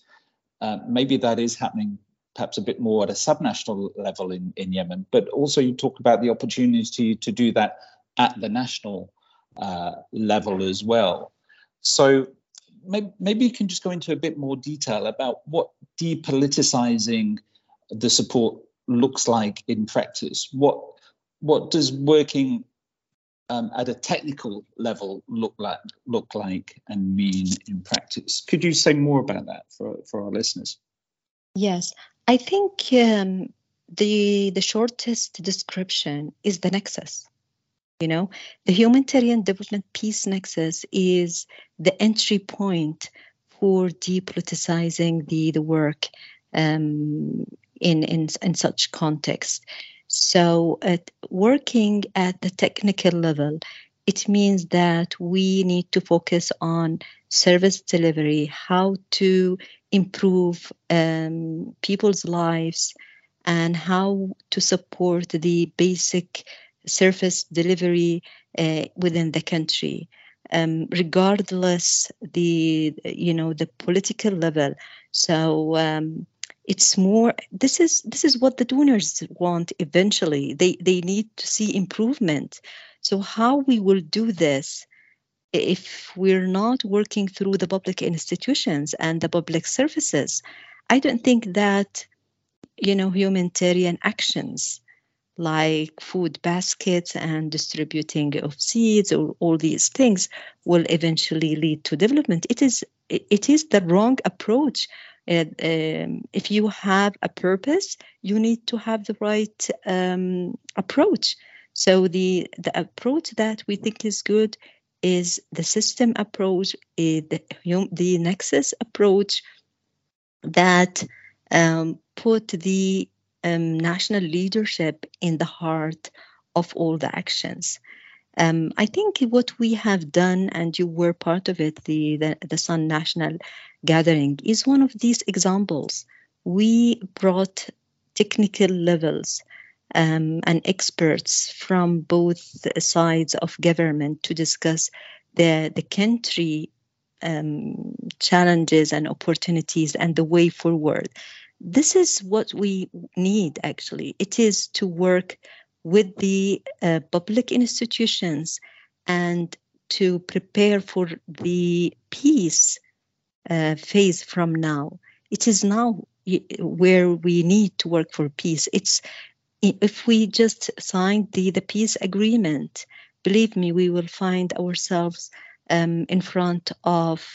Uh, maybe that is happening perhaps a bit more at a subnational level in, in Yemen, but also you talk about the opportunity to do that at the national uh, level as well. So maybe, maybe you can just go into a bit more detail about what depoliticizing the support looks like in practice. What what does working um, at a technical level look like look like and mean in practice? Could you say more about that for for our listeners? Yes, I think um, the the shortest description is the nexus. You know, the humanitarian development peace nexus is the entry point for depoliticizing the the work um, in in in such context. So, at working at the technical level, it means that we need to focus on service delivery, how to improve um, people's lives, and how to support the basic service delivery uh, within the country. Um, regardless the you know the political level. So um, it's more this is this is what the donors want eventually. They they need to see improvement. So how we will do this if we're not working through the public institutions and the public services i don't think that you know humanitarian actions like food baskets and distributing of seeds or all these things will eventually lead to development it is it is the wrong approach um, if you have a purpose, you need to have the right um, approach. So the the approach that we think is good is the system approach, is the the nexus approach that um, put the um, national leadership in the heart of all the actions. Um, I think what we have done, and you were part of it, the, the, the Sun National Gathering, is one of these examples. We brought technical levels um, and experts from both sides of government to discuss the, the country um, challenges and opportunities and the way forward. This is what we need actually. It is to work with the uh, public institutions and to prepare for the peace uh, phase from now. It is now where we need to work for peace. It's if we just sign the, the peace agreement, believe me, we will find ourselves um, in front of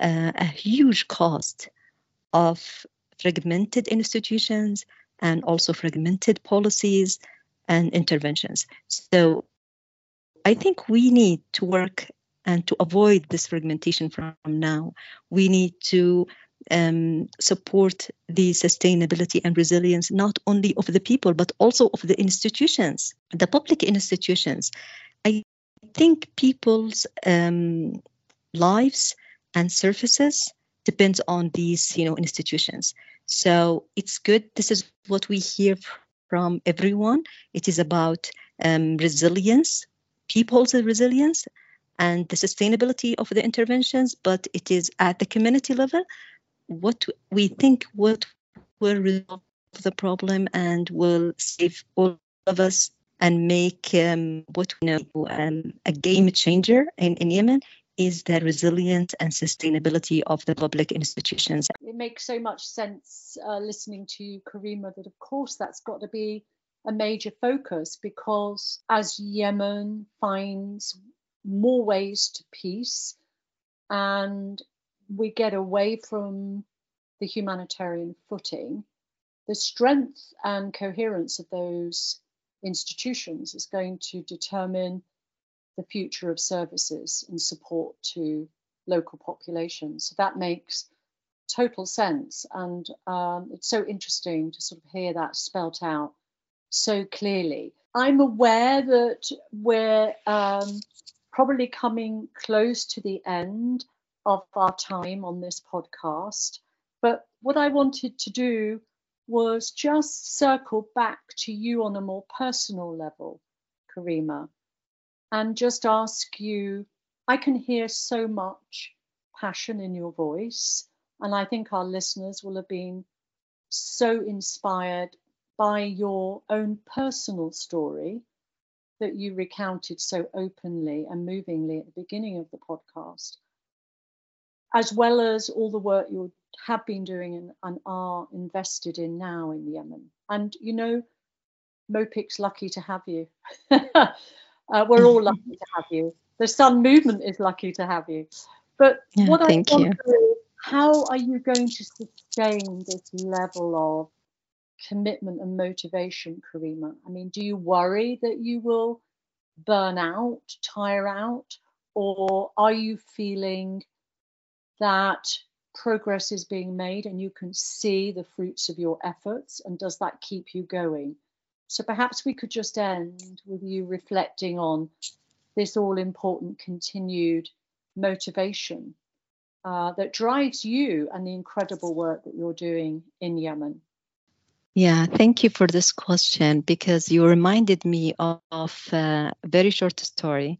uh, a huge cost of fragmented institutions and also fragmented policies and interventions. So I think we need to work and to avoid this fragmentation from now. We need to um, support the sustainability and resilience not only of the people but also of the institutions, the public institutions. I think people's um, lives and services depends on these you know institutions so it's good. This is what we hear from everyone. It is about um, resilience, people's resilience, and the sustainability of the interventions, but it is at the community level what we think what will resolve the problem and will save all of us and make um, what we know um, a game changer in, in Yemen is the resilience and sustainability of the public institutions. It makes so much sense uh, listening to Karima that, of course, that's got to be a major focus because as Yemen finds more ways to peace and we get away from the humanitarian footing, the strength and coherence of those institutions is going to determine the future of services and support to local populations. So that makes total sense. And um, it's so interesting to sort of hear that spelt out so clearly. I'm aware that we're um, probably coming close to the end of our time on this podcast. But what I wanted to do was just circle back to you on a more personal level, Karima, and just ask you I can hear so much passion in your voice, and I think our listeners will have been so inspired by your own personal story that you recounted so openly and movingly at the beginning of the podcast, as well as all the work you have been doing and, and are invested in now in Yemen. And you know, MOPIC's lucky to have you. uh, we're all lucky to have you. The Sun Movement is lucky to have you. But yeah, what I want you. to how are you going to sustain this level of commitment and motivation, Karima? I mean, do you worry that you will burn out, tire out, or are you feeling that progress is being made and you can see the fruits of your efforts? And does that keep you going? So perhaps we could just end with you reflecting on this all important continued motivation uh, that drives you and the incredible work that you're doing in Yemen? Yeah, thank you for this question because you reminded me of, a very short story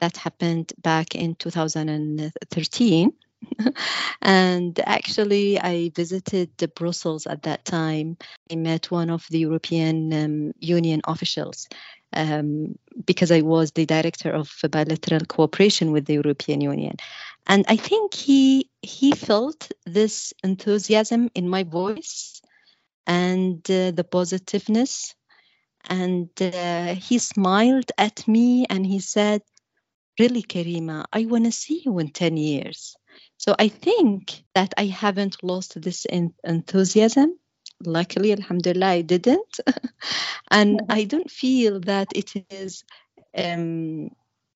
that happened back in 2013. and actually, I visited the Brussels at that time. I met one of the European um, Union officials um, because I was the director of bilateral cooperation with the European Union. And I think he he felt this enthusiasm in my voice and uh, the positiveness. And uh, he smiled at me and he said, Really, Karima, I want to see you in 10 years. So I think that I haven't lost this enthusiasm. Luckily alhamdulillah i didn't. And mm-hmm. i don't feel that it is um,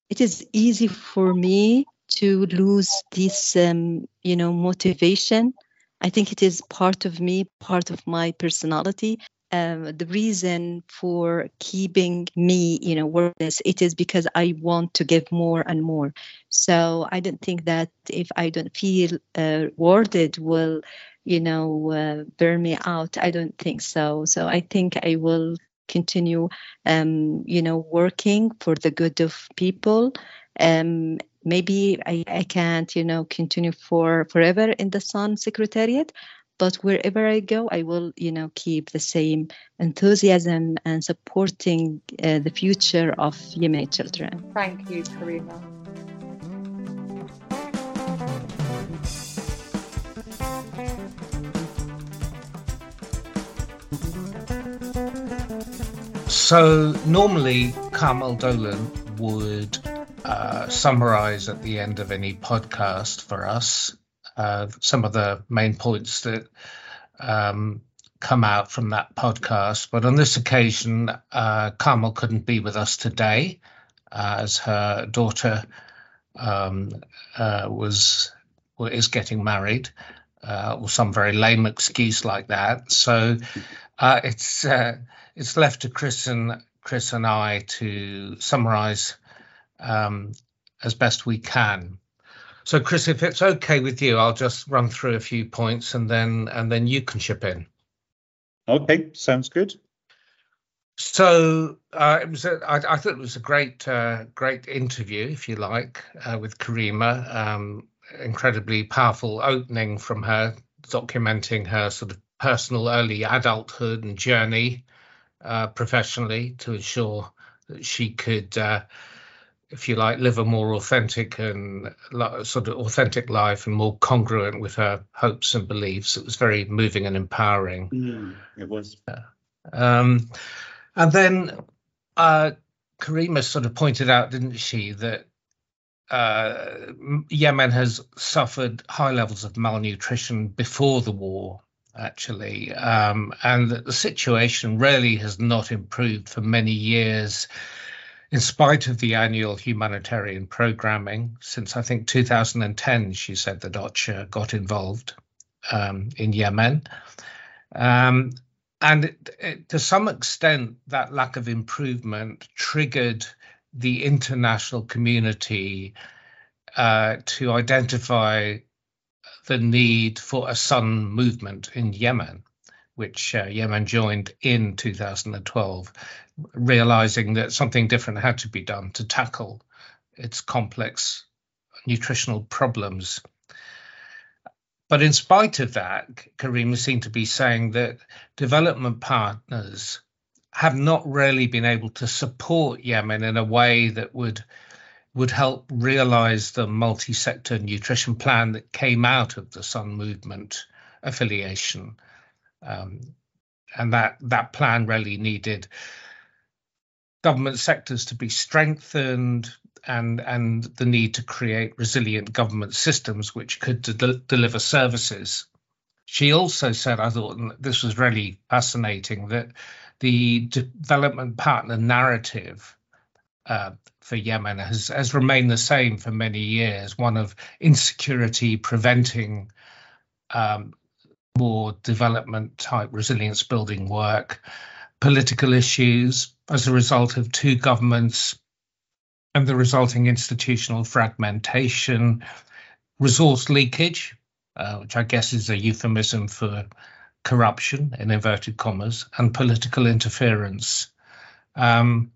it is easy for me to lose this um, you know motivation. I think it is part of me part of my personality um, the reason for keeping me you know work this it is because i want to give more and more so i don't think that if i don't feel uh, rewarded will you know, uh, burn me out. I don't think so. So I think I will continue, um, you know, working for the good of people. Um, maybe I, I can't, you know, continue for forever in the Sun Secretariat, but wherever I go, I will, you know, keep the same enthusiasm and supporting uh, the future of Yemeni children. Thank you, Karima. So normally Carmel Dolan would uh, summarize at the end of any podcast for us uh, some of the main points that um, come out from that podcast. But on this occasion, uh, Carmel couldn't be with us today uh, as her daughter um, uh, was is getting married. Uh, or some very lame excuse like that. So it's it's left to Chris and Chris and I to summarise um, as best we can. So, Chris, if it's okay with you, I'll just run through a few points and then and then you can chip in. Okay, sounds good. So uh, it was. A, I, I thought it was a great, uh, great interview, if you like, uh, with Karima. Um, incredibly powerful opening from her, documenting her sort of personal early adulthood and journey uh, professionally to ensure that she could, uh, if you like, live a more authentic and sort of authentic life and more congruent with her hopes and beliefs. It was very moving and empowering. Mm, it was. Um, and then uh, Karima sort of pointed out, didn't she, that uh, Yemen has suffered high levels of malnutrition before the war actually, um, and that the situation really has not improved for many years, in spite of the annual humanitarian programming. Since I think 2010, she said that OCHA got involved um, in Yemen. Um, and it, it, to some extent, that lack of improvement triggered the international community uh, to identify the need for a sun movement in Yemen. Which uh, Yemen joined in 2012, realizing that something different had to be done to tackle its complex nutritional problems. But in spite of that, Karim seemed to be saying that development partners have not really been able to support Yemen in a way that would would help realize the multi-sector nutrition plan that came out of the Sun Movement affiliation. Um, and that that plan really needed government sectors to be strengthened, and and the need to create resilient government systems which could de- deliver services. She also said, I thought this was really fascinating, that the development partner narrative uh, for Yemen has, has remained the same for many years one of insecurity preventing um, more development type resilience building work, political issues as a result of two governments and the resulting institutional fragmentation, resource leakage, uh, which I guess is a euphemism for corruption in inverted commas, and political interference. Um,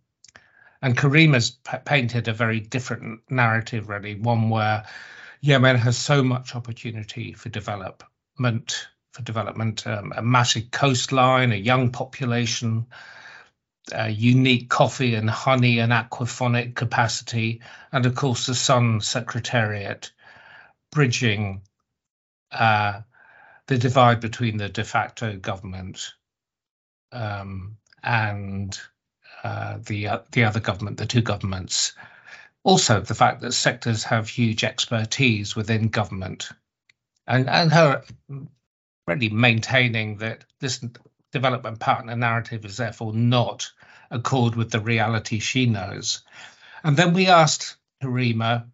and Karim has p- painted a very different narrative, really, one where Yemen has so much opportunity for development, for development, um, a massive coastline, a young population, uh, unique coffee and honey and aquaponic capacity, and of course the Sun Secretariat bridging uh, the divide between the de facto government um, and uh, the uh, the other government, the two governments. Also, the fact that sectors have huge expertise within government, and and her really maintaining that this development partner narrative is therefore not accord with the reality she knows. And then we asked Karima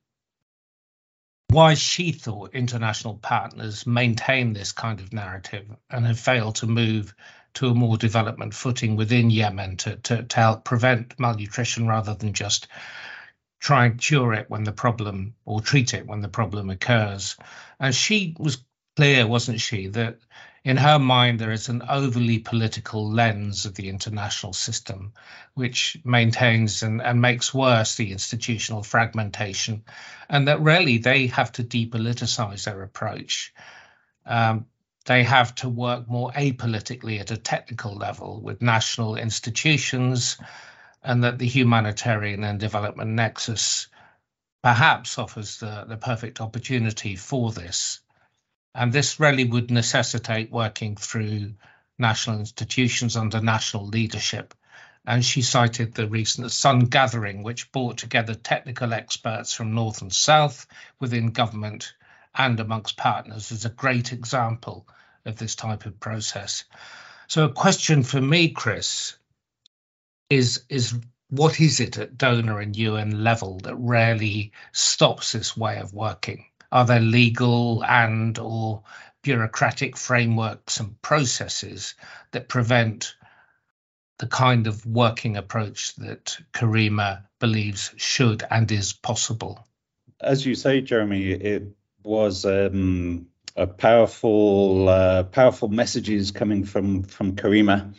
why she thought international partners maintain this kind of narrative and have failed to move to a more development footing within Yemen to, to, to help prevent malnutrition rather than just try and cure it when the problem or treat it when the problem occurs. And she was clear, wasn't she, that in her mind, there is an overly political lens of the international system, which maintains and, and makes worse the institutional fragmentation, and that really they have to depoliticize their approach. Um, they have to work more apolitically at a technical level with national institutions, and that the humanitarian and development nexus perhaps offers the, the perfect opportunity for this. And this really would necessitate working through national institutions under national leadership. And she cited the recent Sun Gathering, which brought together technical experts from North and South within government and amongst partners, as a great example of this type of process. So, a question for me, Chris, is is what is it at donor and UN level that really stops this way of working? Are there legal and or bureaucratic frameworks and processes that prevent the kind of working approach that Karima believes should and is possible? As you say, Jeremy, it was um, a powerful, uh, powerful messages coming from from Karima.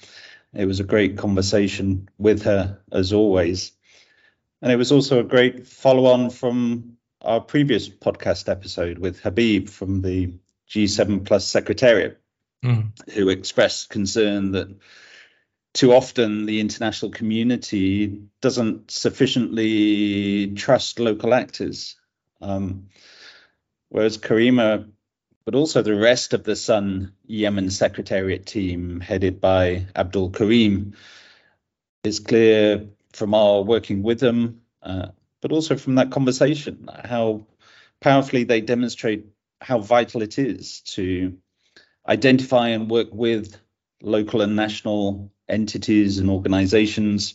It was a great conversation with her, as always, and it was also a great follow-on from our previous podcast episode with Habib from the G7 Plus Secretariat, mm. who expressed concern that too often the international community doesn't sufficiently trust local actors. Um, whereas Karima, but also the rest of the Sun Yemen Secretariat team, headed by Abdul Karim, is clear from our working with them uh, but also from that conversation, how powerfully they demonstrate how vital it is to identify and work with local and national entities and organizations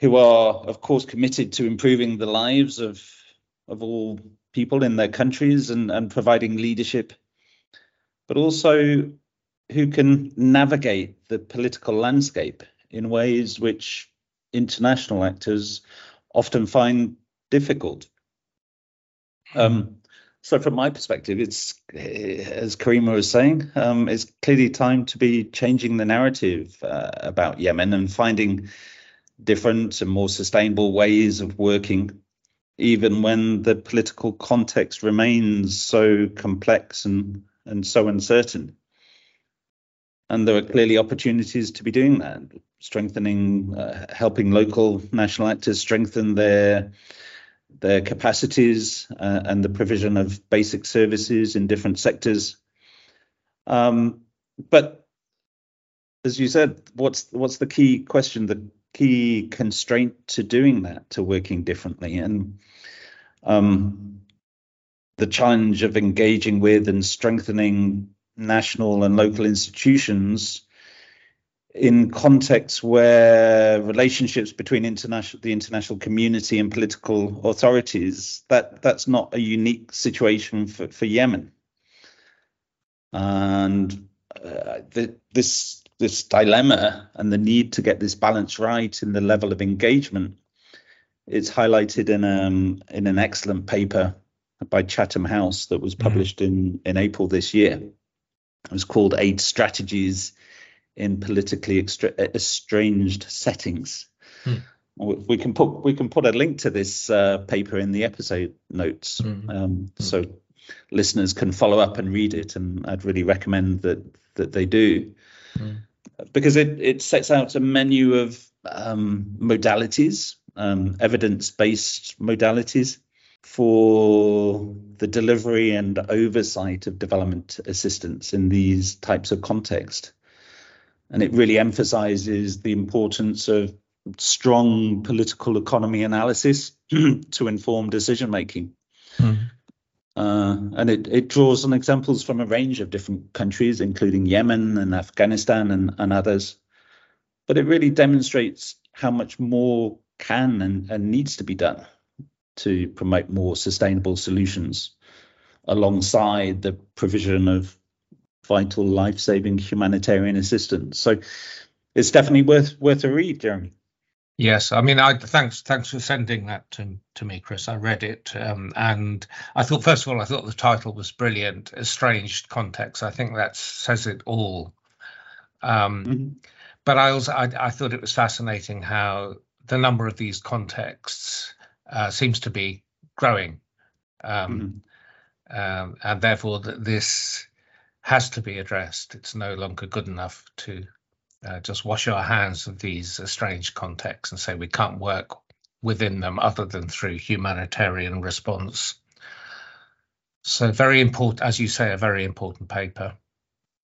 who are, of course, committed to improving the lives of, of all people in their countries and, and providing leadership, but also who can navigate the political landscape in ways which international actors often find difficult. Um, So, from my perspective, it's as Karima was saying, um, it's clearly time to be changing the narrative uh, about Yemen and finding different and more sustainable ways of working, even when the political context remains so complex and, and so uncertain. And there are clearly opportunities to be doing that, strengthening, uh, helping local national actors strengthen their their capacities uh, and the provision of basic services in different sectors. Um, but as you said, what's what's the key question? The key constraint to doing that, to working differently, and um, the challenge of engaging with and strengthening national and local institutions in contexts where relationships between international the international community and political authorities that that's not a unique situation for, for Yemen and uh, the, this this dilemma and the need to get this balance right in the level of engagement it's highlighted in um in an excellent paper by Chatham House that was mm-hmm. published mm-hmm. in in April this year it was called aid strategies in politically estranged settings. Hmm. We can put we can put a link to this uh, paper in the episode notes, hmm. um, hmm. so listeners can follow up and read it. And I'd really recommend that that they do, hmm. because it it sets out a menu of um, modalities, um, evidence based modalities for the delivery and oversight of development assistance in these types of context and it really emphasizes the importance of strong political economy analysis to inform decision making. Mm. Uh, and it, it draws on examples from a range of different countries, including Yemen and Afghanistan and, and others. But it really demonstrates how much more can and, and needs to be done to promote more sustainable solutions alongside the provision of vital life-saving humanitarian assistance. So it's definitely worth worth a read, Jeremy. Yes, I mean, I thanks thanks for sending that to, to me, Chris. I read it, um, and I thought first of all, I thought the title was brilliant. Estranged context. I think that says it all. Um, mm-hmm. But I also I, I, thought it was fascinating how the number of these contexts uh, seems to be growing, um, mm-hmm. um, and therefore this has to be addressed. It's no longer good enough to uh, just wash our hands of these estranged contexts and say we can't work within them other than through humanitarian response. So, very important, as you say, a very important paper.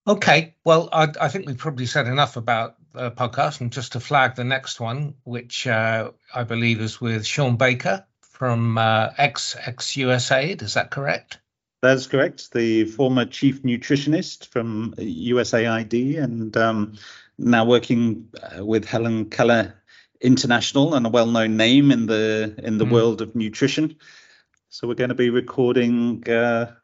Okay, well, I, I think we've probably said enough about the podcast, and just to flag the next one, which uh, I believe is with Shawn Baker from uh, ex USAID. Is that correct? That's correct. The former chief nutritionist from USAID and um, now working uh, with Helen Keller International and a well-known name in the in the mm. world of nutrition. So we're going to be recording uh,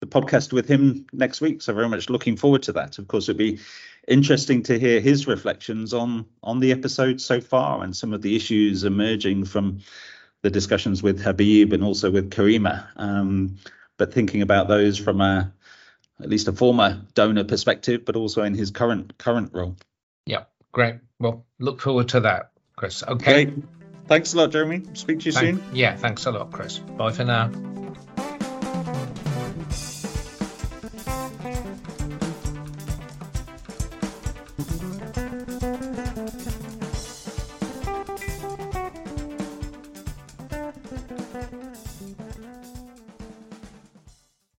the podcast with him next week. So very much looking forward to that. Of course, it'll be interesting to hear his reflections on on the episode so far and some of the issues emerging from the discussions with Habib and also with Karima. Um, but thinking about those from a at least a former donor perspective, but also in his current current role. Yeah, great. Well, look forward to that, Chris. Okay. Great. Thanks a lot, Jeremy. Speak to you Thank, soon. Yeah, thanks a lot, Chris. Bye for now.